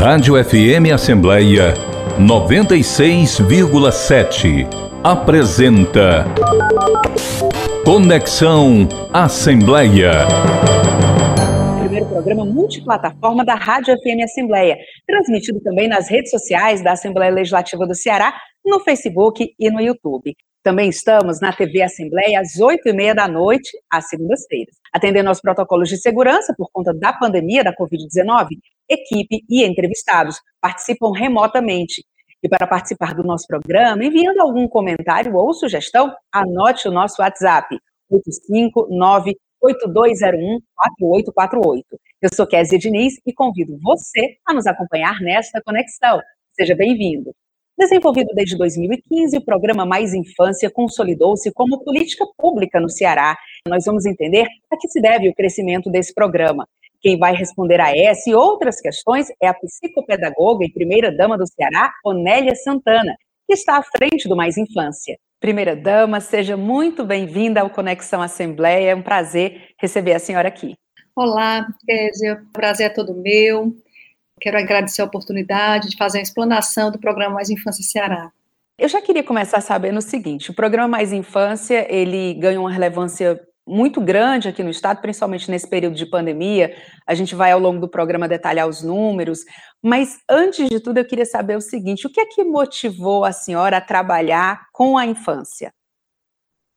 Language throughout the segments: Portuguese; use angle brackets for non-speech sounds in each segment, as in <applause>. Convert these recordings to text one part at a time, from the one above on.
Rádio FM Assembleia 96,7 apresenta Conexão Assembleia. Primeiro programa multiplataforma da Rádio FM Assembleia, transmitido também nas redes sociais da Assembleia Legislativa do Ceará, no Facebook e no YouTube. Também estamos na TV Assembleia às oito e meia da noite, às segundas-feiras. Atendendo aos protocolos de segurança por conta da pandemia da Covid-19, equipe e entrevistados participam remotamente. E para participar do nosso programa, enviando algum comentário ou sugestão, anote o nosso WhatsApp, 859-8201-4848. Eu sou Kézia Diniz e convido você a nos acompanhar nesta conexão. Seja bem-vindo. Desenvolvido desde 2015, o programa Mais Infância consolidou-se como política pública no Ceará. Nós vamos entender a que se deve o crescimento desse programa. Quem vai responder a essa e outras questões é a psicopedagoga e primeira-dama do Ceará, Onélia Santana, que está à frente do Mais Infância. Primeira-dama, seja muito bem-vinda ao Conexão Assembleia. É um prazer receber a senhora aqui. Olá, Kézia. O prazer é todo meu. Quero agradecer a oportunidade de fazer a explanação do programa Mais Infância Ceará. Eu já queria começar sabendo o seguinte: o programa Mais Infância ele ganha uma relevância muito grande aqui no estado, principalmente nesse período de pandemia. A gente vai ao longo do programa detalhar os números, mas antes de tudo eu queria saber o seguinte: o que é que motivou a senhora a trabalhar com a infância?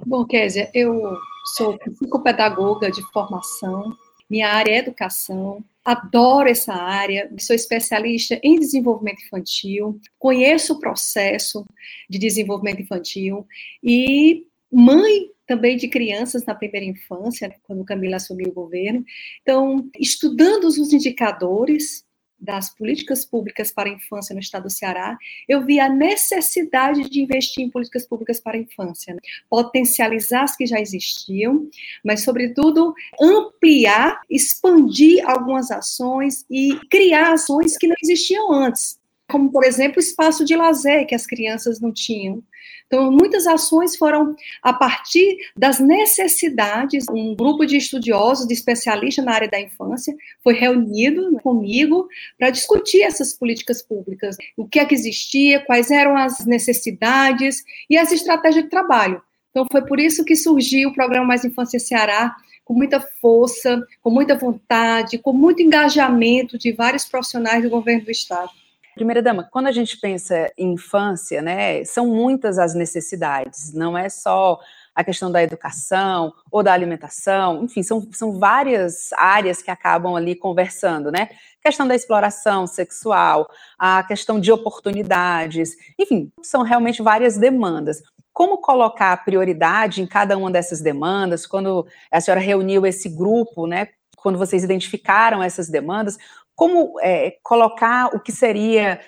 Bom, Kézia, eu sou psicopedagoga de formação, minha área é educação, adoro essa área, sou especialista em desenvolvimento infantil, conheço o processo de desenvolvimento infantil e mãe também de crianças na primeira infância, quando Camila assumiu o governo. Então, estudando os indicadores das políticas públicas para a infância no estado do Ceará, eu vi a necessidade de investir em políticas públicas para a infância, né? potencializar as que já existiam, mas, sobretudo, ampliar, expandir algumas ações e criar ações que não existiam antes como, por exemplo, o espaço de lazer que as crianças não tinham. Então, muitas ações foram a partir das necessidades. Um grupo de estudiosos, de especialistas na área da infância, foi reunido comigo para discutir essas políticas públicas, o que é que existia, quais eram as necessidades e as estratégias de trabalho. Então, foi por isso que surgiu o programa Mais Infância Ceará, com muita força, com muita vontade, com muito engajamento de vários profissionais do governo do Estado. Primeira dama, quando a gente pensa em infância, né, são muitas as necessidades, não é só a questão da educação ou da alimentação, enfim, são, são várias áreas que acabam ali conversando, né? Questão da exploração sexual, a questão de oportunidades, enfim, são realmente várias demandas. Como colocar prioridade em cada uma dessas demandas? Quando a senhora reuniu esse grupo, né? Quando vocês identificaram essas demandas, como é, colocar o que seria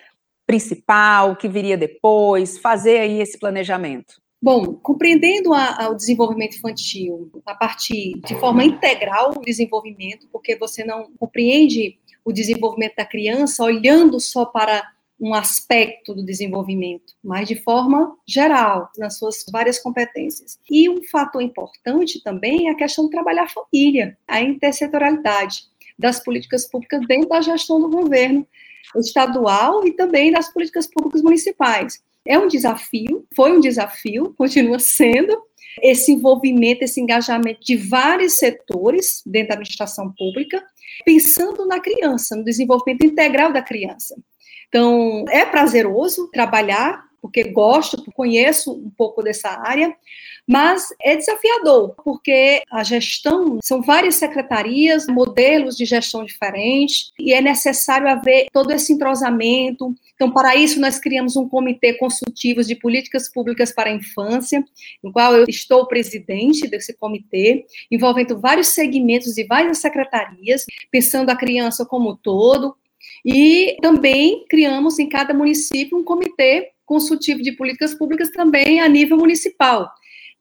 principal, o que viria depois, fazer aí esse planejamento? Bom, compreendendo a, a, o desenvolvimento infantil a partir de forma integral o desenvolvimento, porque você não compreende o desenvolvimento da criança olhando só para um aspecto do desenvolvimento, mas de forma geral, nas suas várias competências. E um fator importante também é a questão de trabalhar a família, a intersetorialidade das políticas públicas dentro da gestão do governo estadual e também das políticas públicas municipais. É um desafio, foi um desafio, continua sendo, esse envolvimento, esse engajamento de vários setores dentro da administração pública, pensando na criança, no desenvolvimento integral da criança. Então, é prazeroso trabalhar, porque gosto, conheço um pouco dessa área, mas é desafiador, porque a gestão são várias secretarias, modelos de gestão diferentes, e é necessário haver todo esse entrosamento. Então, para isso, nós criamos um comitê consultivo de políticas públicas para a infância, no qual eu estou presidente desse comitê, envolvendo vários segmentos e várias secretarias, pensando a criança como um todo, e também criamos em cada município um comitê consultivo de políticas públicas também a nível municipal.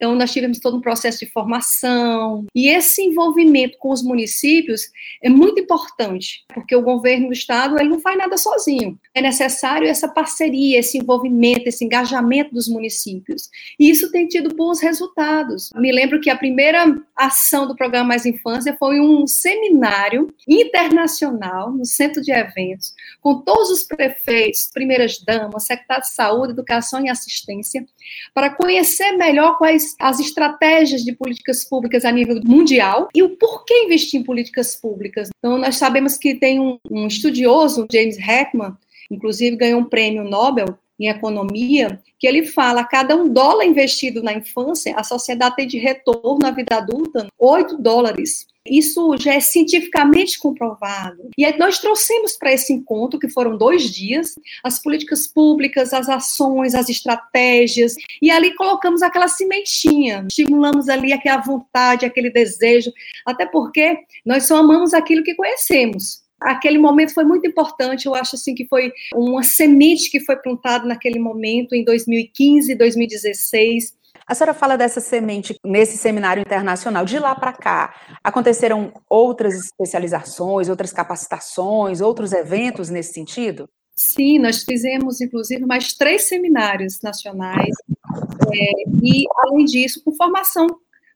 Então, nós tivemos todo um processo de formação, e esse envolvimento com os municípios é muito importante, porque o governo do estado ele não faz nada sozinho. É necessário essa parceria, esse envolvimento, esse engajamento dos municípios. E isso tem tido bons resultados. Me lembro que a primeira ação do programa Mais Infância foi um seminário internacional no centro de eventos, com todos os prefeitos, primeiras damas, secretários de saúde, educação e assistência, para conhecer melhor quais as estratégias de políticas públicas a nível mundial e o porquê investir em políticas públicas. Então, nós sabemos que tem um, um estudioso, James Heckman, inclusive ganhou um prêmio Nobel em economia, que ele fala, cada um dólar investido na infância, a sociedade tem de retorno na vida adulta 8 dólares. Isso já é cientificamente comprovado. E nós trouxemos para esse encontro, que foram dois dias, as políticas públicas, as ações, as estratégias, e ali colocamos aquela cimentinha, estimulamos ali aquela vontade, aquele desejo, até porque nós só amamos aquilo que conhecemos. Aquele momento foi muito importante, eu acho assim que foi uma semente que foi plantada naquele momento, em 2015, 2016, a senhora fala dessa semente nesse seminário internacional. De lá para cá, aconteceram outras especializações, outras capacitações, outros eventos nesse sentido? Sim, nós fizemos, inclusive, mais três seminários nacionais. É, e, além disso, com formação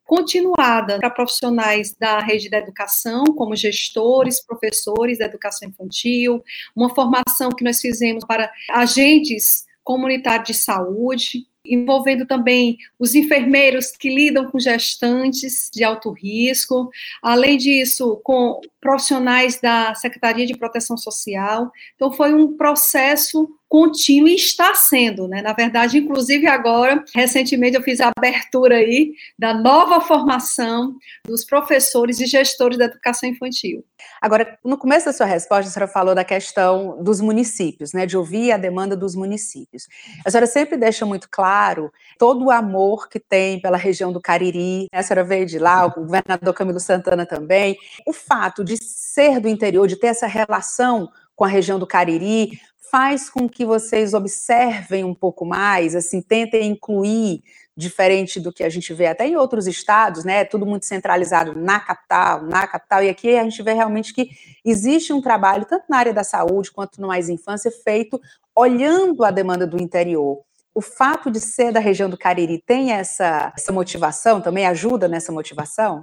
continuada para profissionais da rede da educação, como gestores, professores da educação infantil, uma formação que nós fizemos para agentes comunitários de saúde, envolvendo também os enfermeiros que lidam com gestantes de alto risco, além disso, com profissionais da Secretaria de Proteção Social. Então, foi um processo contínuo e está sendo, né? Na verdade, inclusive agora, recentemente eu fiz a abertura aí da nova formação dos professores e gestores da educação infantil. Agora, no começo da sua resposta, a senhora falou da questão dos municípios, né? De ouvir a demanda dos municípios. A senhora sempre deixa muito claro todo o amor que tem pela região do Cariri. Né? A senhora veio de lá, o governador Camilo Santana também. O fato de ser do interior, de ter essa relação com a região do Cariri, faz com que vocês observem um pouco mais, assim, tentem incluir, diferente do que a gente vê até em outros estados, né? Tudo muito centralizado na capital, na capital, e aqui a gente vê realmente que existe um trabalho, tanto na área da saúde quanto no mais infância, feito olhando a demanda do interior. O fato de ser da região do Cariri tem essa, essa motivação, também ajuda nessa motivação?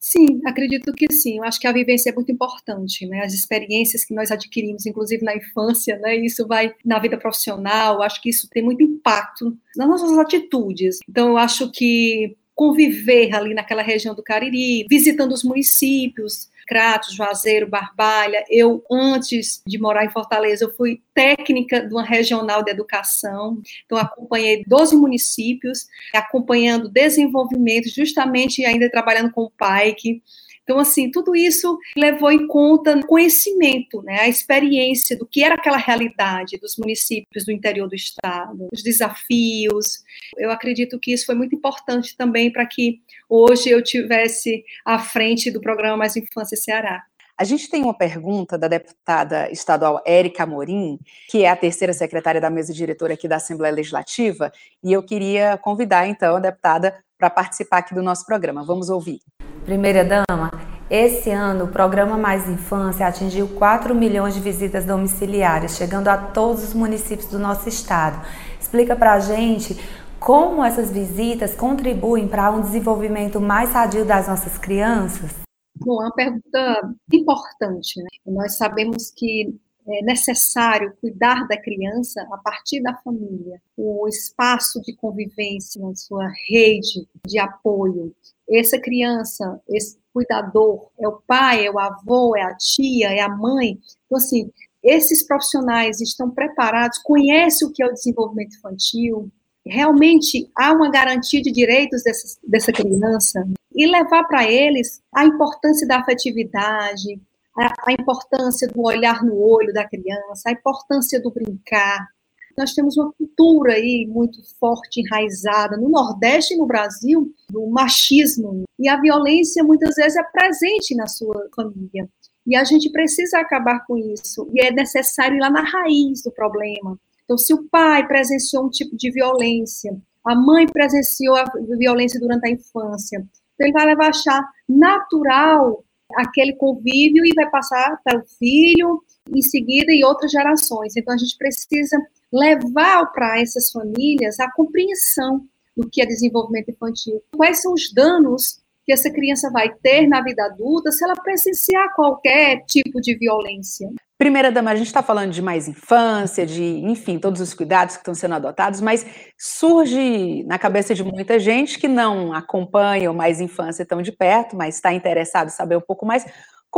Sim, acredito que sim. Eu acho que a vivência é muito importante, né? As experiências que nós adquirimos, inclusive na infância, né? Isso vai na vida profissional. Acho que isso tem muito impacto nas nossas atitudes. Então, eu acho que conviver ali naquela região do Cariri, visitando os municípios, Cratos, Juazeiro, Barbalha. Eu, antes de morar em Fortaleza, eu fui técnica de uma regional de educação, então acompanhei 12 municípios, acompanhando desenvolvimento, justamente ainda trabalhando com o PAIC, então, assim, tudo isso levou em conta conhecimento, né, a experiência do que era aquela realidade dos municípios do interior do estado, os desafios. Eu acredito que isso foi muito importante também para que hoje eu tivesse à frente do programa Mais Infância Ceará. A gente tem uma pergunta da deputada estadual Érica Amorim, que é a terceira secretária da mesa diretora aqui da Assembleia Legislativa, e eu queria convidar, então, a deputada para participar aqui do nosso programa. Vamos ouvir. Primeira dama, esse ano o programa Mais Infância atingiu 4 milhões de visitas domiciliares, chegando a todos os municípios do nosso estado. Explica para a gente como essas visitas contribuem para um desenvolvimento mais sadio das nossas crianças. Bom, é uma pergunta importante. Né? Nós sabemos que é necessário cuidar da criança a partir da família, o espaço de convivência, a sua rede de apoio, essa criança, esse cuidador, é o pai, é o avô, é a tia, é a mãe. Então, assim, esses profissionais estão preparados, conhecem o que é o desenvolvimento infantil, realmente há uma garantia de direitos dessa, dessa criança, e levar para eles a importância da afetividade, a, a importância do olhar no olho da criança, a importância do brincar, nós temos uma cultura aí muito forte, enraizada no Nordeste e no Brasil do machismo. E a violência muitas vezes é presente na sua família. E a gente precisa acabar com isso. E é necessário ir lá na raiz do problema. Então, se o pai presenciou um tipo de violência, a mãe presenciou a violência durante a infância. Então, ele vai levar a achar natural aquele convívio e vai passar para o filho, em seguida, em outras gerações. Então, a gente precisa levar para essas famílias a compreensão do que é desenvolvimento infantil. Quais são os danos que essa criança vai ter na vida adulta se ela presenciar qualquer tipo de violência. Primeira dama, a gente está falando de mais infância, de, enfim, todos os cuidados que estão sendo adotados, mas surge na cabeça de muita gente que não acompanha o mais infância tão de perto, mas está interessado em saber um pouco mais.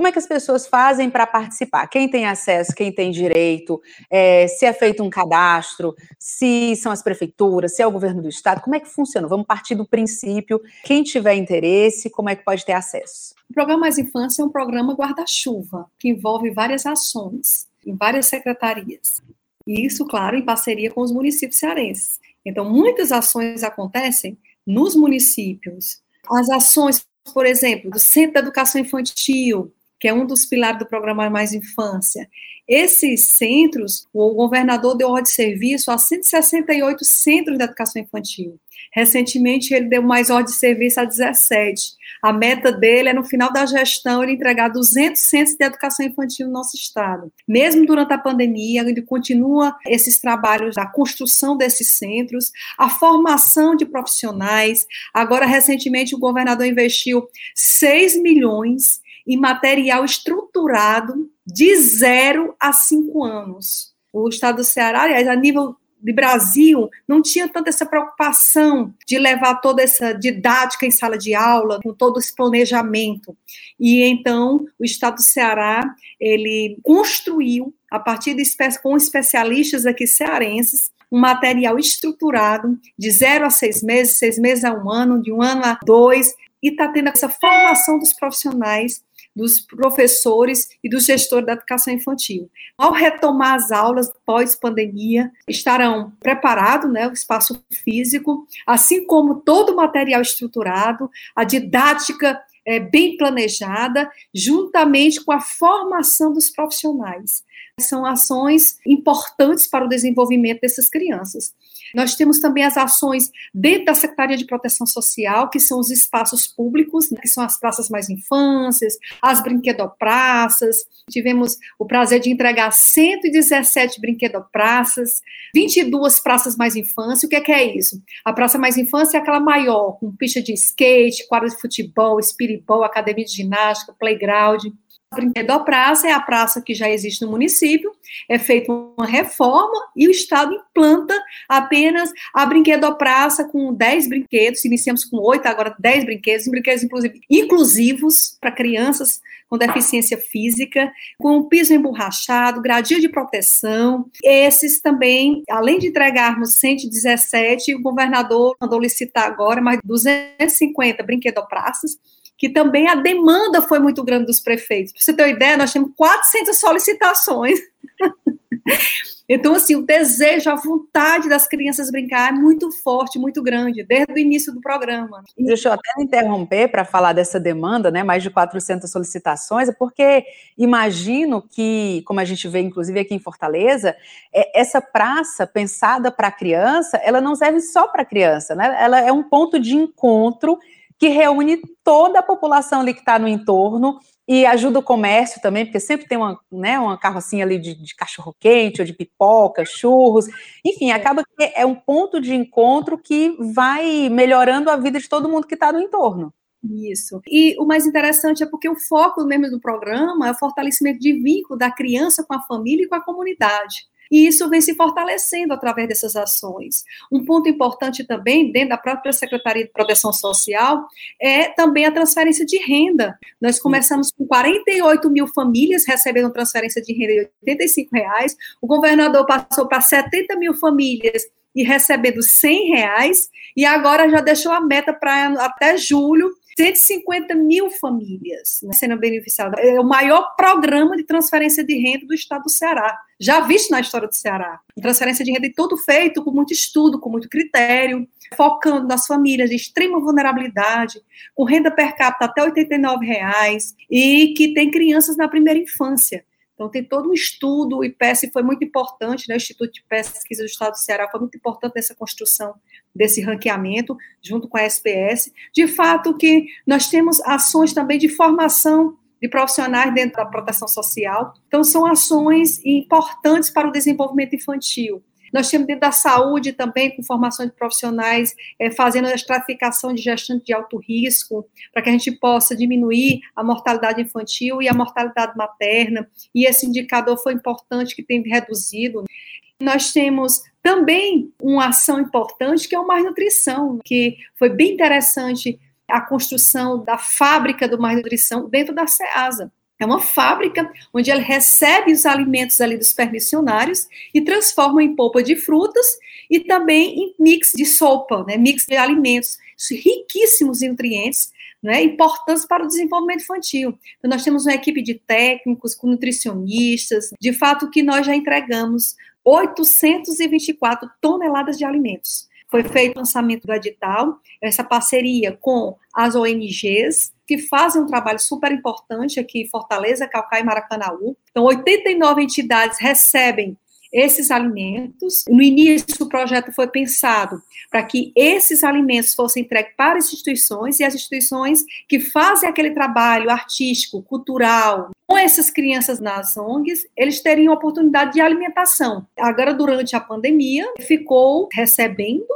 Como é que as pessoas fazem para participar? Quem tem acesso, quem tem direito, é, se é feito um cadastro, se são as prefeituras, se é o governo do estado, como é que funciona? Vamos partir do princípio, quem tiver interesse, como é que pode ter acesso? O Programa Mais Infância é um programa guarda-chuva, que envolve várias ações em várias secretarias. E isso, claro, em parceria com os municípios cearenses. Então, muitas ações acontecem nos municípios. As ações, por exemplo, do Centro da Educação Infantil, que é um dos pilares do programa Mais Infância. Esses centros, o governador deu ordem de serviço a 168 centros de educação infantil. Recentemente, ele deu mais ordem de serviço a 17. A meta dele é, no final da gestão, ele entregar 200 centros de educação infantil no nosso estado. Mesmo durante a pandemia, ele continua esses trabalhos da construção desses centros, a formação de profissionais. Agora, recentemente, o governador investiu 6 milhões em material estruturado de zero a cinco anos. O estado do Ceará, aliás, a nível de Brasil, não tinha tanta essa preocupação de levar toda essa didática em sala de aula, com todo esse planejamento. E então, o estado do Ceará, ele construiu, a partir de com especialistas aqui cearenses, um material estruturado de zero a seis meses, seis meses a um ano, de um ano a dois, e está tendo essa formação dos profissionais dos professores e do gestor da educação infantil. Ao retomar as aulas pós-pandemia, estarão preparados né, o espaço físico, assim como todo o material estruturado, a didática é, bem planejada, juntamente com a formação dos profissionais. São ações importantes para o desenvolvimento dessas crianças. Nós temos também as ações dentro da Secretaria de Proteção Social, que são os espaços públicos, né, que são as praças mais infâncias, as brinquedopraças. Tivemos o prazer de entregar 117 brinquedopraças, 22 praças mais infância. O que é, que é isso? A praça mais infância é aquela maior, com pista de skate, quadra de futebol, espiribol, academia de ginástica, playground. Brinquedo Praça é a praça que já existe no município, é feita uma reforma e o Estado implanta apenas a Brinquedo Praça com 10 brinquedos, iniciamos com 8, agora 10 brinquedos, brinquedos inclusive, inclusivos para crianças com deficiência física, com piso emborrachado, gradil de proteção. Esses também, além de entregarmos 117, o governador mandou licitar agora mais 250 brinquedopraças, que também a demanda foi muito grande dos prefeitos. Para você ter uma ideia, nós temos 400 solicitações. <laughs> Então, assim, o desejo, a vontade das crianças brincar é muito forte, muito grande, desde o início do programa. Deixa eu até interromper para falar dessa demanda, né, mais de 400 solicitações, é porque imagino que, como a gente vê, inclusive, aqui em Fortaleza, é, essa praça pensada para criança, ela não serve só para criança, né, ela é um ponto de encontro que reúne toda a população ali que está no entorno e ajuda o comércio também, porque sempre tem uma, né, uma carrocinha ali de, de cachorro-quente ou de pipoca, churros, enfim, acaba que é um ponto de encontro que vai melhorando a vida de todo mundo que está no entorno. Isso. E o mais interessante é porque o foco mesmo do programa é o fortalecimento de vínculo da criança com a família e com a comunidade. E isso vem se fortalecendo através dessas ações. Um ponto importante também, dentro da própria Secretaria de Proteção Social, é também a transferência de renda. Nós começamos com 48 mil famílias recebendo transferência de renda de 85 reais, o governador passou para 70 mil famílias e recebendo 100 reais, e agora já deixou a meta para até julho 150 mil famílias né, sendo beneficiadas. É o maior programa de transferência de renda do estado do Ceará, já visto na história do Ceará. Transferência de renda e todo feito com muito estudo, com muito critério, focando nas famílias de extrema vulnerabilidade, com renda per capita até 89 reais, e que tem crianças na primeira infância. Então, tem todo um estudo, o IPES foi muito importante, né? o Instituto de Pesquisa do Estado do Ceará foi muito importante nessa construção desse ranqueamento, junto com a SPS. De fato, que nós temos ações também de formação de profissionais dentro da proteção social. Então, são ações importantes para o desenvolvimento infantil. Nós temos dentro da saúde também, com formação de profissionais, é, fazendo a estratificação de gestantes de alto risco, para que a gente possa diminuir a mortalidade infantil e a mortalidade materna. E esse indicador foi importante, que tem reduzido. Nós temos também uma ação importante, que é o Mais Nutrição, que foi bem interessante a construção da fábrica do Mais Nutrição dentro da SEASA. É uma fábrica onde ele recebe os alimentos ali dos permissionários e transforma em polpa de frutas e também em mix de sopa, né, mix de alimentos riquíssimos em nutrientes, né, importantes para o desenvolvimento infantil. Então, nós temos uma equipe de técnicos, com nutricionistas, de fato que nós já entregamos 824 toneladas de alimentos foi feito o lançamento do edital, essa parceria com as ONGs, que fazem um trabalho super importante aqui em Fortaleza, Calcaia e Maracanaú. Então, 89 entidades recebem esses alimentos. No início, o projeto foi pensado para que esses alimentos fossem entregues para as instituições e as instituições que fazem aquele trabalho artístico, cultural, com essas crianças nas ONGs, eles teriam oportunidade de alimentação. Agora, durante a pandemia, ficou recebendo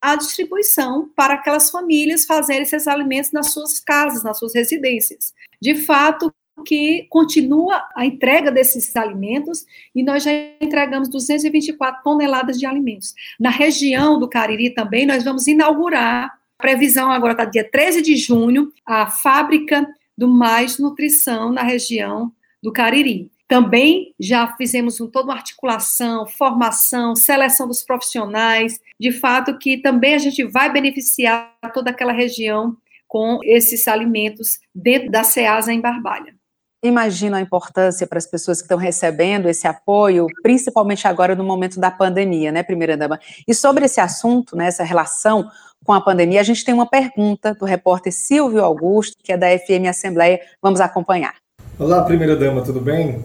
a distribuição para aquelas famílias fazerem esses alimentos nas suas casas, nas suas residências. De fato, que continua a entrega desses alimentos e nós já entregamos 224 toneladas de alimentos. Na região do Cariri também nós vamos inaugurar, a previsão agora está dia 13 de junho, a fábrica do Mais Nutrição na região do Cariri. Também já fizemos um, toda uma articulação, formação, seleção dos profissionais, de fato que também a gente vai beneficiar toda aquela região com esses alimentos dentro da SEASA em Barbalha. Imagino a importância para as pessoas que estão recebendo esse apoio, principalmente agora no momento da pandemia, né, primeira dama? E sobre esse assunto, né, essa relação com a pandemia, a gente tem uma pergunta do repórter Silvio Augusto, que é da FM Assembleia. Vamos acompanhar. Olá, primeira dama, tudo bem?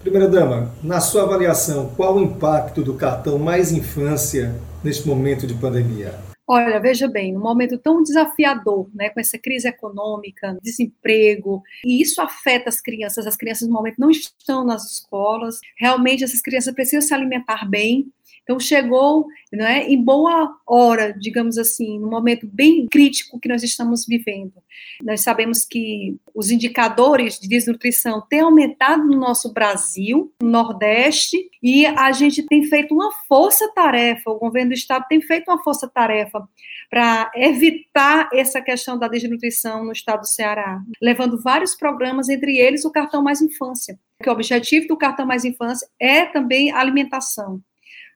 Primeira dama, na sua avaliação, qual o impacto do cartão Mais Infância neste momento de pandemia? Olha, veja bem, num momento tão desafiador, né, com essa crise econômica, desemprego, e isso afeta as crianças. As crianças no momento não estão nas escolas. Realmente essas crianças precisam se alimentar bem. Então chegou, não é, em boa hora, digamos assim, num momento bem crítico que nós estamos vivendo. Nós sabemos que os indicadores de desnutrição têm aumentado no nosso Brasil, no Nordeste, e a gente tem feito uma força-tarefa, o governo do estado tem feito uma força-tarefa para evitar essa questão da desnutrição no estado do Ceará, levando vários programas, entre eles o cartão Mais Infância, que o objetivo do cartão Mais Infância é também alimentação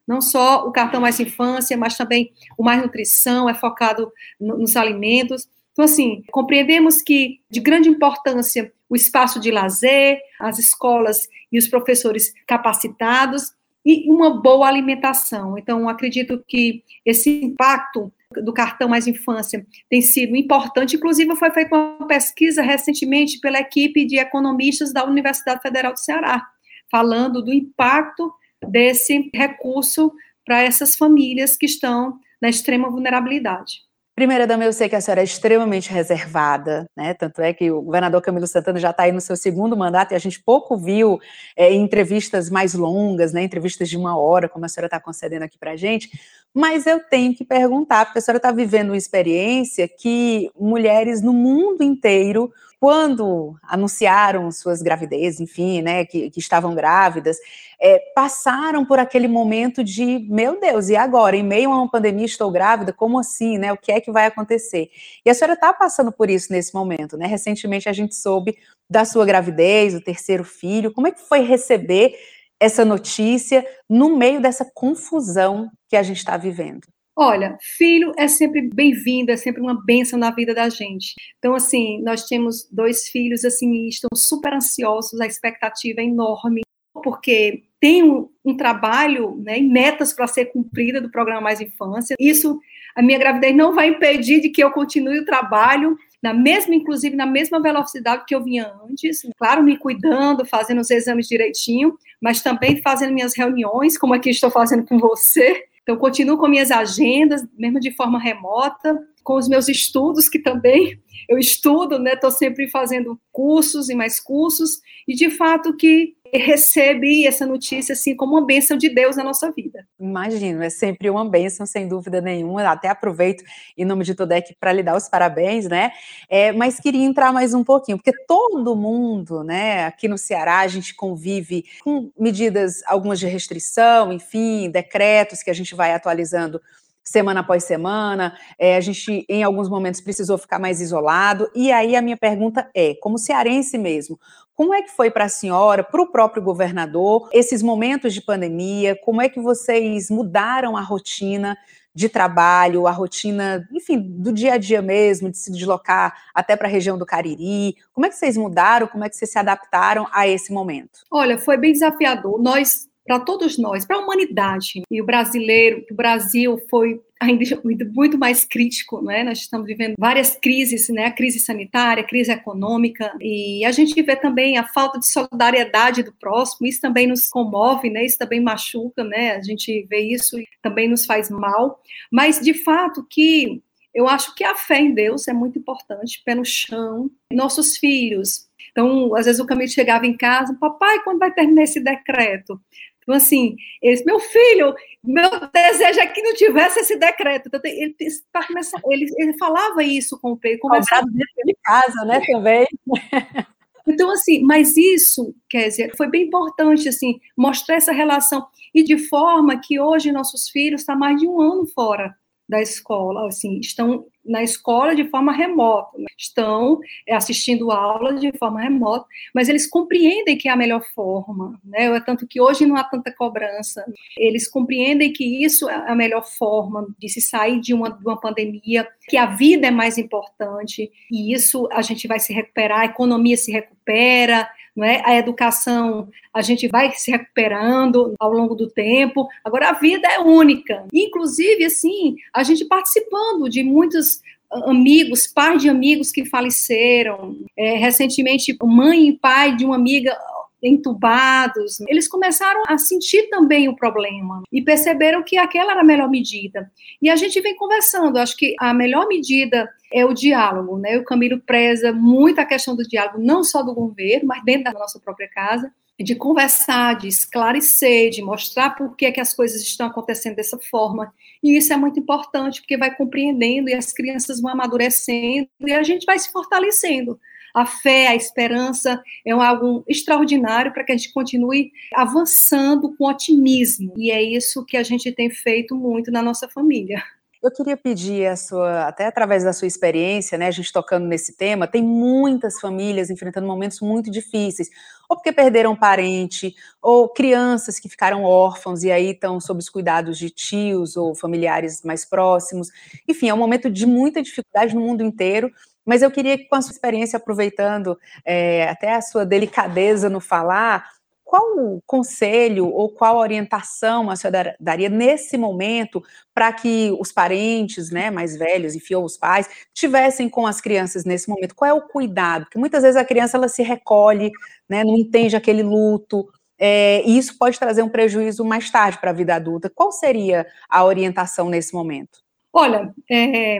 não só o cartão Mais Infância, mas também o Mais Nutrição, é focado no, nos alimentos. Então, assim, compreendemos que de grande importância o espaço de lazer, as escolas e os professores capacitados e uma boa alimentação. Então, acredito que esse impacto do cartão Mais Infância tem sido importante. Inclusive, foi feita uma pesquisa recentemente pela equipe de economistas da Universidade Federal do Ceará, falando do impacto desse recurso para essas famílias que estão na extrema vulnerabilidade. Primeira dama, eu sei que a senhora é extremamente reservada, né? Tanto é que o governador Camilo Santana já está aí no seu segundo mandato e a gente pouco viu é, entrevistas mais longas, né? Entrevistas de uma hora, como a senhora está concedendo aqui para a gente. Mas eu tenho que perguntar, porque a senhora está vivendo uma experiência que mulheres no mundo inteiro quando anunciaram suas gravidezes, enfim, né, que, que estavam grávidas, é, passaram por aquele momento de, meu Deus, e agora? Em meio a uma pandemia, estou grávida? Como assim, né? O que é que vai acontecer? E a senhora está passando por isso nesse momento, né? Recentemente a gente soube da sua gravidez, o terceiro filho. Como é que foi receber essa notícia no meio dessa confusão que a gente está vivendo? Olha, filho é sempre bem-vindo, é sempre uma bênção na vida da gente. Então, assim, nós temos dois filhos, assim, estão super ansiosos, a expectativa é enorme, porque tem um, um trabalho, né, e metas para ser cumprida do programa Mais Infância. Isso, a minha gravidez não vai impedir de que eu continue o trabalho, na mesma, inclusive, na mesma velocidade que eu vinha antes, claro, me cuidando, fazendo os exames direitinho, mas também fazendo minhas reuniões, como aqui estou fazendo com você, Então, continuo com minhas agendas, mesmo de forma remota, com os meus estudos, que também eu estudo, né? Estou sempre fazendo cursos e mais cursos, e de fato que recebi essa notícia assim como uma bênção de Deus na nossa vida. Imagino, é sempre uma bênção, sem dúvida nenhuma. Até aproveito, em nome de Todec, para lhe dar os parabéns, né? É, mas queria entrar mais um pouquinho, porque todo mundo, né, aqui no Ceará, a gente convive com medidas, algumas de restrição, enfim, decretos que a gente vai atualizando semana após semana, é, a gente, em alguns momentos, precisou ficar mais isolado. E aí a minha pergunta é: como cearense mesmo, como é que foi para a senhora, para o próprio governador, esses momentos de pandemia? Como é que vocês mudaram a rotina de trabalho, a rotina, enfim, do dia a dia mesmo, de se deslocar até para a região do Cariri? Como é que vocês mudaram? Como é que vocês se adaptaram a esse momento? Olha, foi bem desafiador. Nós para todos nós, para a humanidade. E o brasileiro, o Brasil foi ainda <laughs> muito mais crítico, né? Nós estamos vivendo várias crises, né? A crise sanitária, a crise econômica, e a gente vê também a falta de solidariedade do próximo, isso também nos comove, né? Isso também machuca, né? A gente vê isso e também nos faz mal, mas de fato que eu acho que a fé em Deus é muito importante, pé no chão. Nossos filhos, então, às vezes o caminho chegava em casa, papai, quando vai terminar esse decreto? Então, assim, eles, meu filho, meu desejo é que não tivesse esse decreto. Então, ele, tá ele, ele falava isso com o Pedro. Conversava dentro de casa, né, também. <laughs> Então, assim, mas isso, dizer, foi bem importante, assim, mostrar essa relação. E de forma que hoje nossos filhos estão mais de um ano fora da escola, assim, estão na escola de forma remota, né? estão é, assistindo aulas de forma remota, mas eles compreendem que é a melhor forma, né? É tanto que hoje não há tanta cobrança. Eles compreendem que isso é a melhor forma de se sair de uma, de uma pandemia, que a vida é mais importante e isso a gente vai se recuperar, a economia se recupera, não é? A educação, a gente vai se recuperando ao longo do tempo. Agora a vida é única. Inclusive, assim, a gente participando de muitos amigos, pais de amigos que faleceram, é, recentemente mãe e pai de uma amiga entubados, eles começaram a sentir também o problema e perceberam que aquela era a melhor medida. E a gente vem conversando, acho que a melhor medida é o diálogo, né? O Camilo preza muito a questão do diálogo, não só do governo, mas dentro da nossa própria casa, de conversar, de esclarecer, de mostrar por que, é que as coisas estão acontecendo dessa forma. E isso é muito importante, porque vai compreendendo e as crianças vão amadurecendo e a gente vai se fortalecendo a fé, a esperança é algo extraordinário para que a gente continue avançando com otimismo. E é isso que a gente tem feito muito na nossa família. Eu queria pedir a sua, até através da sua experiência, né, a gente tocando nesse tema, tem muitas famílias enfrentando momentos muito difíceis, ou porque perderam um parente, ou crianças que ficaram órfãos e aí estão sob os cuidados de tios ou familiares mais próximos. Enfim, é um momento de muita dificuldade no mundo inteiro, mas eu queria que, com a sua experiência, aproveitando é, até a sua delicadeza no falar, qual o conselho ou qual orientação a senhora daria nesse momento para que os parentes, né, mais velhos, enfim, ou os pais, tivessem com as crianças nesse momento? Qual é o cuidado? Porque muitas vezes a criança ela se recolhe, né, não entende aquele luto, é, e isso pode trazer um prejuízo mais tarde para a vida adulta. Qual seria a orientação nesse momento? Olha, é,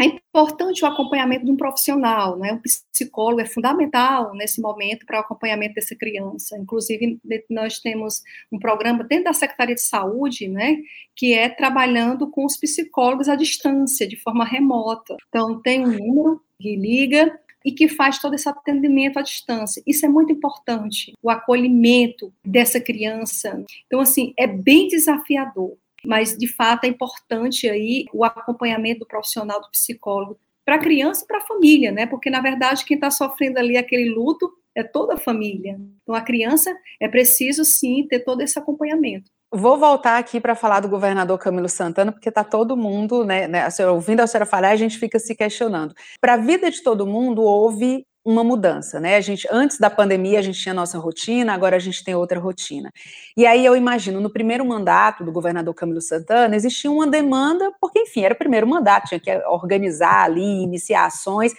é importante o acompanhamento de um profissional, né? Um psicólogo é fundamental nesse momento para o acompanhamento dessa criança. Inclusive, nós temos um programa dentro da Secretaria de Saúde, né? Que é trabalhando com os psicólogos à distância, de forma remota. Então, tem um número que liga e que faz todo esse atendimento à distância. Isso é muito importante, o acolhimento dessa criança. Então, assim, é bem desafiador mas de fato é importante aí o acompanhamento do profissional, do psicólogo, para a criança e para a família, né? Porque na verdade quem está sofrendo ali aquele luto é toda a família. Então a criança é preciso sim ter todo esse acompanhamento. Vou voltar aqui para falar do governador Camilo Santana, porque está todo mundo, né, né ouvindo a senhora falar, a gente fica se questionando. Para a vida de todo mundo, houve uma mudança, né? A gente antes da pandemia a gente tinha nossa rotina, agora a gente tem outra rotina. E aí eu imagino no primeiro mandato do governador Camilo Santana existia uma demanda, porque enfim, era o primeiro mandato, tinha que organizar ali, iniciar ações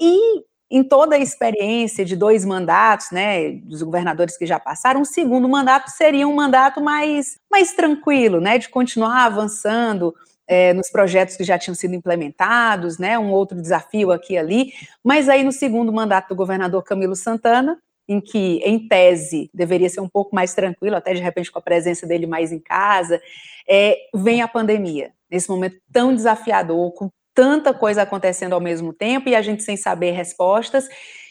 e em toda a experiência de dois mandatos, né, dos governadores que já passaram, um segundo mandato seria um mandato mais, mais tranquilo, né, de continuar avançando é, nos projetos que já tinham sido implementados, né, um outro desafio aqui e ali, mas aí no segundo mandato do governador Camilo Santana, em que, em tese, deveria ser um pouco mais tranquilo, até de repente com a presença dele mais em casa, é, vem a pandemia, nesse momento tão desafiador, com tanta coisa acontecendo ao mesmo tempo e a gente sem saber respostas.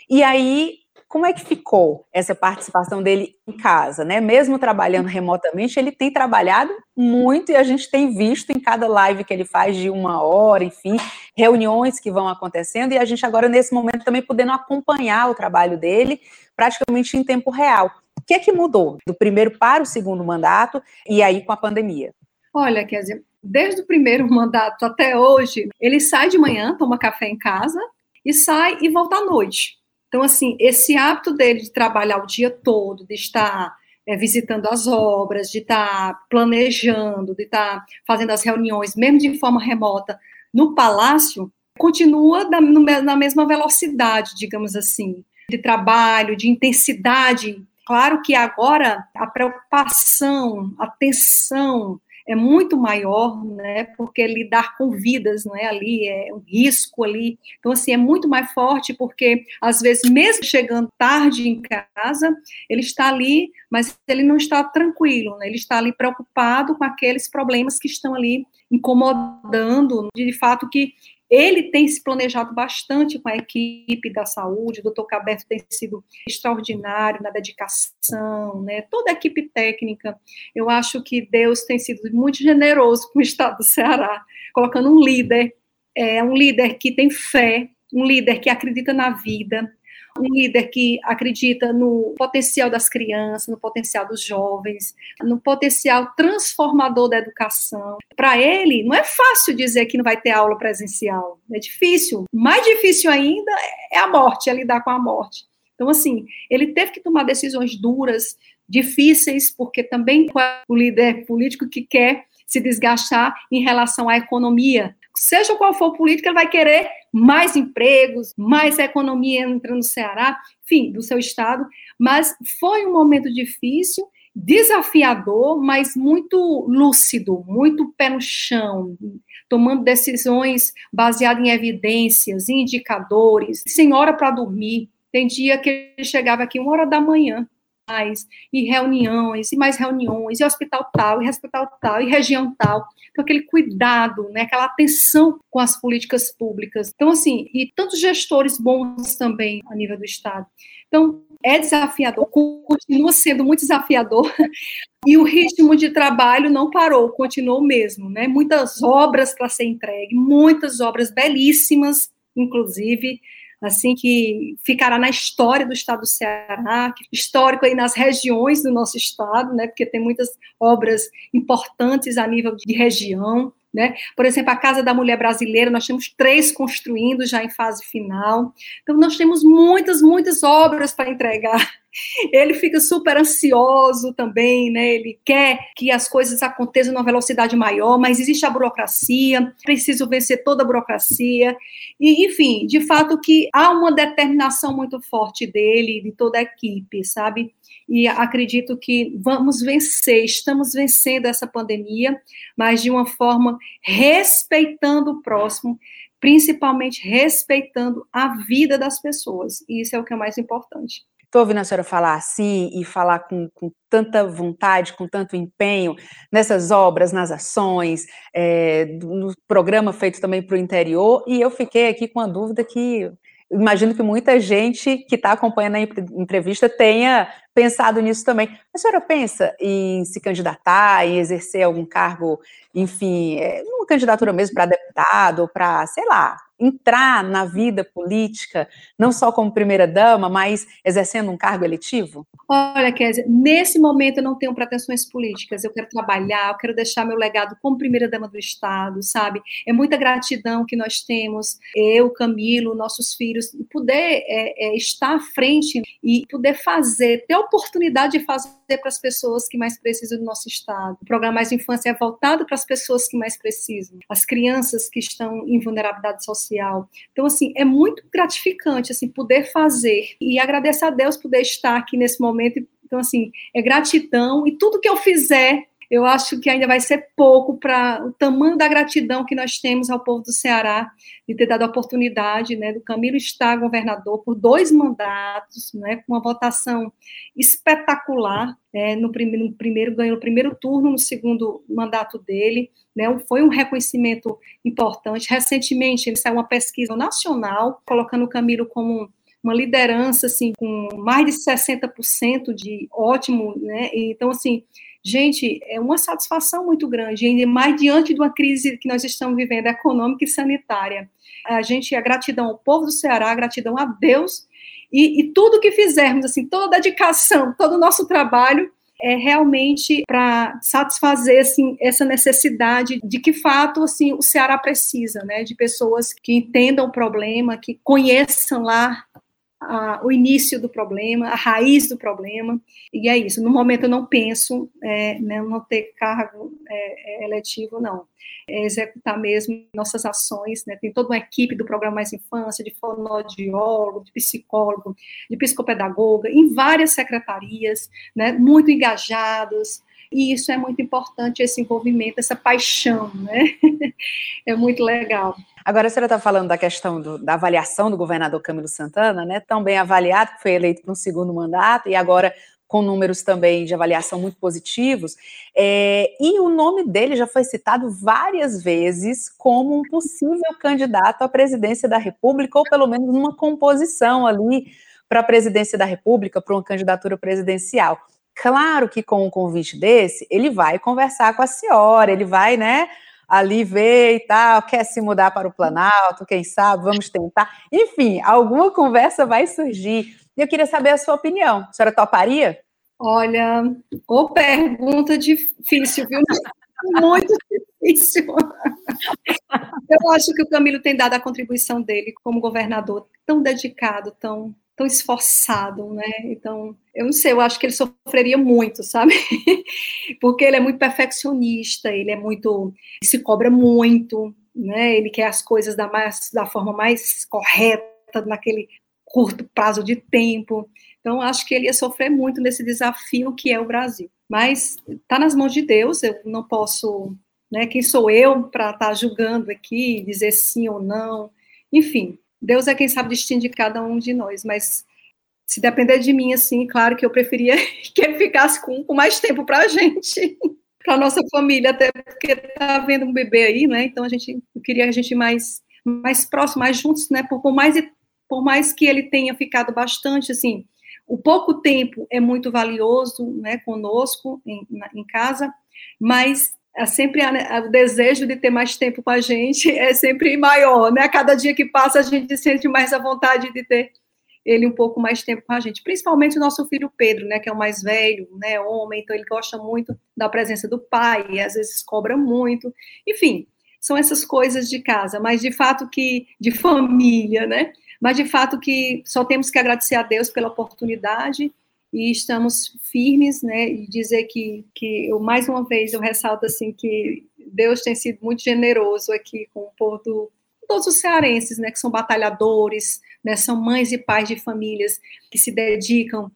E aí, como é que ficou essa participação dele em casa, né? Mesmo trabalhando remotamente, ele tem trabalhado muito e a gente tem visto em cada live que ele faz de uma hora, enfim, reuniões que vão acontecendo e a gente agora nesse momento também podendo acompanhar o trabalho dele praticamente em tempo real. O que é que mudou do primeiro para o segundo mandato e aí com a pandemia? Olha, quer dizer, desde o primeiro <laughs> mandato até hoje, ele sai de manhã, toma café em casa e sai e volta à noite. Então, assim, esse hábito dele de trabalhar o dia todo, de estar é, visitando as obras, de estar planejando, de estar fazendo as reuniões, mesmo de forma remota, no palácio, continua na mesma velocidade, digamos assim, de trabalho, de intensidade. Claro que agora a preocupação, a tensão, é muito maior, né? Porque lidar com vidas, não é ali é um risco ali. Então assim é muito mais forte porque às vezes mesmo chegando tarde em casa, ele está ali, mas ele não está tranquilo, né? Ele está ali preocupado com aqueles problemas que estão ali incomodando, de fato que ele tem se planejado bastante com a equipe da saúde, o doutor Caberto tem sido extraordinário na dedicação, né? toda a equipe técnica. Eu acho que Deus tem sido muito generoso com o estado do Ceará, colocando um líder, é, um líder que tem fé, um líder que acredita na vida, um líder que acredita no potencial das crianças, no potencial dos jovens, no potencial transformador da educação. Para ele, não é fácil dizer que não vai ter aula presencial, é difícil. Mais difícil ainda é a morte, é lidar com a morte. Então, assim, ele teve que tomar decisões duras, difíceis, porque também o líder político que quer se desgastar em relação à economia, seja qual for o político, ele vai querer mais empregos, mais economia entrando no Ceará, enfim, do seu estado. Mas foi um momento difícil, desafiador, mas muito lúcido, muito pé no chão, tomando decisões baseadas em evidências, em indicadores, sem hora para dormir. Tem dia que ele chegava aqui uma hora da manhã, e reuniões, e mais reuniões, e hospital tal, e hospital tal, e região tal. Então, aquele cuidado, né, aquela atenção com as políticas públicas. Então, assim, e tantos gestores bons também a nível do Estado. Então, é desafiador, continua sendo muito desafiador, <laughs> e o ritmo de trabalho não parou, continuou mesmo, né? Muitas obras para ser entregue, muitas obras belíssimas, inclusive, assim que ficará na história do estado do Ceará, histórico aí nas regiões do nosso estado, né, porque tem muitas obras importantes a nível de região, né? Por exemplo, a Casa da Mulher Brasileira, nós temos três construindo já em fase final. Então, nós temos muitas, muitas obras para entregar. Ele fica super ansioso também, né? Ele quer que as coisas aconteçam numa velocidade maior, mas existe a burocracia, preciso vencer toda a burocracia. E, enfim, de fato que há uma determinação muito forte dele, de toda a equipe, sabe? e acredito que vamos vencer, estamos vencendo essa pandemia, mas de uma forma respeitando o próximo, principalmente respeitando a vida das pessoas. E isso é o que é mais importante. Estou ouvindo a senhora falar assim e falar com, com, tanta vontade, com tanto empenho nessas obras, nas ações, é, no programa feito também para o interior, e eu fiquei aqui com a dúvida que imagino que muita gente que está acompanhando a entrevista tenha pensado nisso também. A senhora pensa em se candidatar, em exercer algum cargo, enfim, é, uma candidatura mesmo para deputado para, sei lá, entrar na vida política, não só como primeira-dama, mas exercendo um cargo eletivo? Olha, Kézia, nesse momento eu não tenho pretensões políticas, eu quero trabalhar, eu quero deixar meu legado como primeira-dama do Estado, sabe? É muita gratidão que nós temos, eu, Camilo, nossos filhos, poder é, é, estar à frente e poder fazer, ter a oportunidade de fazer para as pessoas que mais precisam do nosso Estado. O programa Mais Infância é voltado para as pessoas que mais precisam, as crianças que estão em vulnerabilidade social, social. Então, assim, é muito gratificante, assim, poder fazer e agradecer a Deus poder estar aqui nesse momento. Então, assim, é gratidão e tudo que eu fizer eu acho que ainda vai ser pouco para o tamanho da gratidão que nós temos ao povo do Ceará de ter dado a oportunidade né, do Camilo estar governador por dois mandatos, né, com uma votação espetacular. É, no, primeiro, no primeiro ganhou o primeiro turno, no segundo mandato dele. Né, foi um reconhecimento importante. Recentemente, ele saiu uma pesquisa nacional colocando o Camilo como uma liderança assim com mais de 60% de ótimo, né? Então assim, Gente, é uma satisfação muito grande, ainda mais diante de uma crise que nós estamos vivendo, econômica e sanitária. A gente, a gratidão ao povo do Ceará, a gratidão a Deus, e, e tudo que fizermos, assim, toda a dedicação, todo o nosso trabalho, é realmente para satisfazer assim essa necessidade de que fato assim o Ceará precisa, né, de pessoas que entendam o problema, que conheçam lá a, o início do problema, a raiz do problema, e é isso. No momento eu não penso é, né, não ter cargo é, é, eletivo, não. É executar mesmo nossas ações, né, tem toda uma equipe do Programa Mais Infância, de fonoaudiólogo, de psicólogo, de psicopedagoga, em várias secretarias, né, muito engajados, e isso é muito importante, esse envolvimento, essa paixão, né? <laughs> é muito legal. Agora, a senhora está falando da questão do, da avaliação do governador Camilo Santana, né? Tão bem avaliado, que foi eleito para um segundo mandato, e agora com números também de avaliação muito positivos. É, e o nome dele já foi citado várias vezes como um possível candidato à presidência da República, ou pelo menos uma composição ali para a presidência da República, para uma candidatura presidencial. Claro que com um convite desse, ele vai conversar com a senhora, ele vai, né, ali ver e tal, quer se mudar para o Planalto, quem sabe, vamos tentar. Enfim, alguma conversa vai surgir. E eu queria saber a sua opinião. A senhora toparia? Olha, ou pergunta difícil, viu? <laughs> Muito difícil. Eu acho que o Camilo tem dado a contribuição dele como governador tão dedicado, tão tão esforçado, né? Então, eu não sei, eu acho que ele sofreria muito, sabe? <laughs> Porque ele é muito perfeccionista, ele é muito, se cobra muito, né? Ele quer as coisas da mais da forma mais correta naquele curto prazo de tempo. Então, acho que ele ia sofrer muito nesse desafio que é o Brasil. Mas está nas mãos de Deus, eu não posso, né? Quem sou eu para estar tá julgando aqui, dizer sim ou não? Enfim, Deus é quem sabe distinguir cada um de nós, mas se depender de mim, assim, claro que eu preferia <laughs> que ele ficasse com, com mais tempo para a gente, <laughs> para nossa família, até porque tá vendo um bebê aí, né? Então a gente queria a gente mais mais próximo, mais juntos, né? Por, por mais por mais que ele tenha ficado bastante, assim, o pouco tempo é muito valioso, né? Conosco em, na, em casa, mas é sempre a, o desejo de ter mais tempo com a gente é sempre maior, né? A cada dia que passa a gente sente mais a vontade de ter ele um pouco mais tempo com a gente, principalmente o nosso filho Pedro, né, que é o mais velho, né, homem, então ele gosta muito da presença do pai, às vezes cobra muito, enfim, são essas coisas de casa, mas de fato que de família, né? Mas de fato que só temos que agradecer a Deus pela oportunidade e estamos firmes, né, e dizer que, que eu, mais uma vez, eu ressalto, assim, que Deus tem sido muito generoso aqui com o povo do, todos os cearenses, né, que são batalhadores, né, são mães e pais de famílias que se dedicam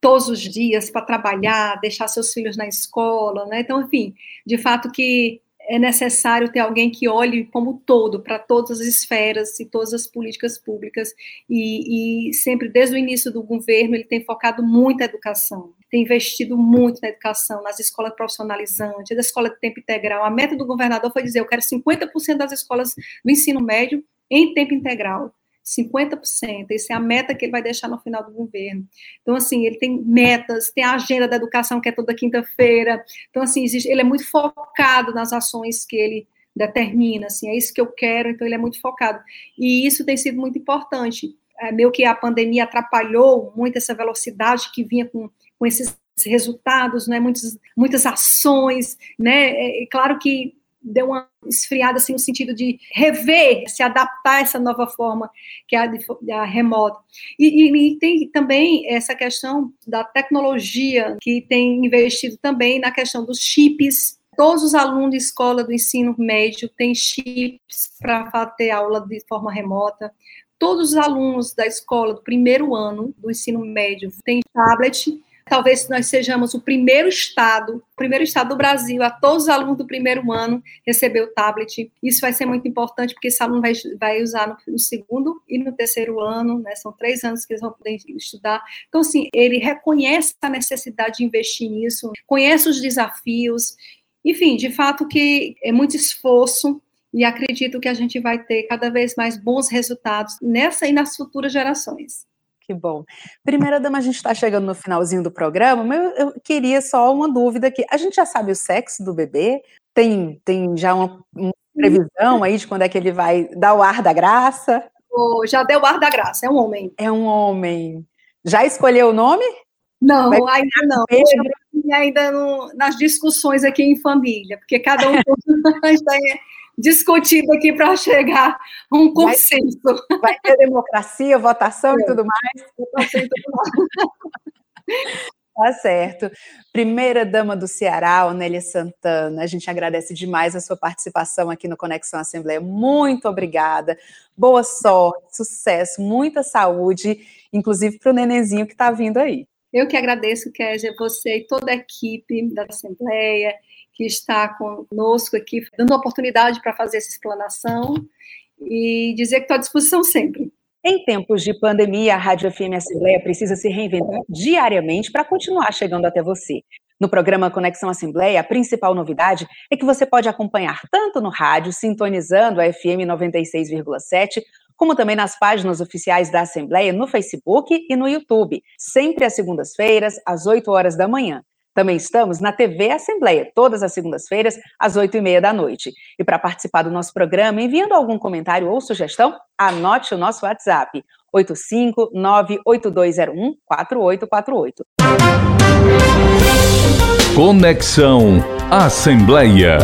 todos os dias para trabalhar, deixar seus filhos na escola, né, então, enfim, de fato que é necessário ter alguém que olhe como todo para todas as esferas e todas as políticas públicas e, e, sempre desde o início do governo ele tem focado muito na educação, tem investido muito na educação, nas escolas profissionalizantes, na escola de tempo integral. A meta do governador foi dizer eu quero 50% das escolas do ensino médio em tempo integral. 50%. Essa é a meta que ele vai deixar no final do governo. Então, assim, ele tem metas, tem a agenda da educação, que é toda quinta-feira. Então, assim, existe, ele é muito focado nas ações que ele determina, assim, é isso que eu quero, então ele é muito focado. E isso tem sido muito importante. É, meio que a pandemia atrapalhou muito essa velocidade que vinha com, com esses resultados, né, muitas, muitas ações, né, é, é claro que deu uma esfriada assim no sentido de rever, se adaptar a essa nova forma que é a, de, a remota. E, e, e, tem também essa questão da tecnologia que tem investido também na questão dos chips Todos os alunos de escola do ensino médio têm chips para ter aula de forma remota. Todos os alunos da escola do primeiro ano do ensino médio têm tablet Talvez nós sejamos o primeiro estado, o primeiro estado do Brasil, a todos os alunos do primeiro ano receber o tablet. Isso vai ser muito importante, porque esse aluno vai, vai usar no, no segundo e no terceiro ano, né? São três anos que eles vão poder estudar. Então, assim, ele reconhece a necessidade de investir nisso, conhece os desafios. Enfim, de fato que é muito esforço, e acredito que a gente vai ter cada vez mais bons resultados nessa e nas futuras gerações. Que bom. Primeira dama, a gente está chegando no finalzinho do programa, mas eu, queria só uma dúvida aqui. A gente já sabe o sexo do bebê? Tem, tem já uma, uma previsão aí de quando é que ele vai dar o ar da graça? Oh, já deu o ar da graça, é um homem. É um homem. Já escolheu o nome? Não, vai ainda não. Ainda no, nas discussões aqui em família, porque cada um <laughs> está discutido aqui para chegar a um consenso. Vai, vai ter democracia, votação é. e tudo mais. Votação e tudo mais. <laughs> Tá certo. Primeira dama do Ceará, Onélia Santana, a gente agradece demais a sua participação aqui no Conexão Assembleia. Muito obrigada. Boa sorte, sucesso, muita saúde, inclusive para o nenenzinho que está vindo aí. Eu que agradeço, Kézia, você e toda a equipe da Assembleia que está conosco aqui, dando oportunidade para fazer essa explanação e dizer que estou à disposição sempre. Em tempos de pandemia, a Rádio FM Assembleia precisa se reinventar diariamente para continuar chegando até você. No programa Conexão Assembleia, a principal novidade é que você pode acompanhar tanto no rádio, sintonizando a FM 96,7, como também nas páginas oficiais da Assembleia no Facebook e no YouTube, sempre às segundas-feiras, às 8 horas da manhã. Também estamos na TV Assembleia, todas as segundas-feiras, às oito e meia da noite. E para participar do nosso programa, enviando algum comentário ou sugestão, anote o nosso WhatsApp, 85982014848. Conexão Assembleia.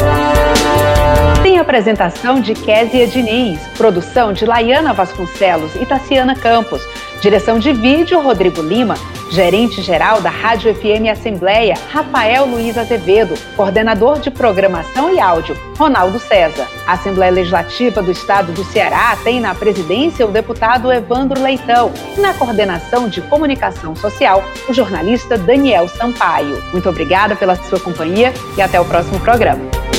Tem apresentação de Késia Diniz, produção de Laiana Vasconcelos e Tassiana Campos, direção de vídeo Rodrigo Lima, gerente-geral da Rádio FM Assembleia, Rafael Luiz Azevedo, coordenador de programação e áudio, Ronaldo César. A Assembleia Legislativa do Estado do Ceará tem na presidência o deputado Evandro Leitão e na coordenação de comunicação social, o jornalista Daniel Sampaio. Muito obrigada pela sua companhia e até o próximo programa.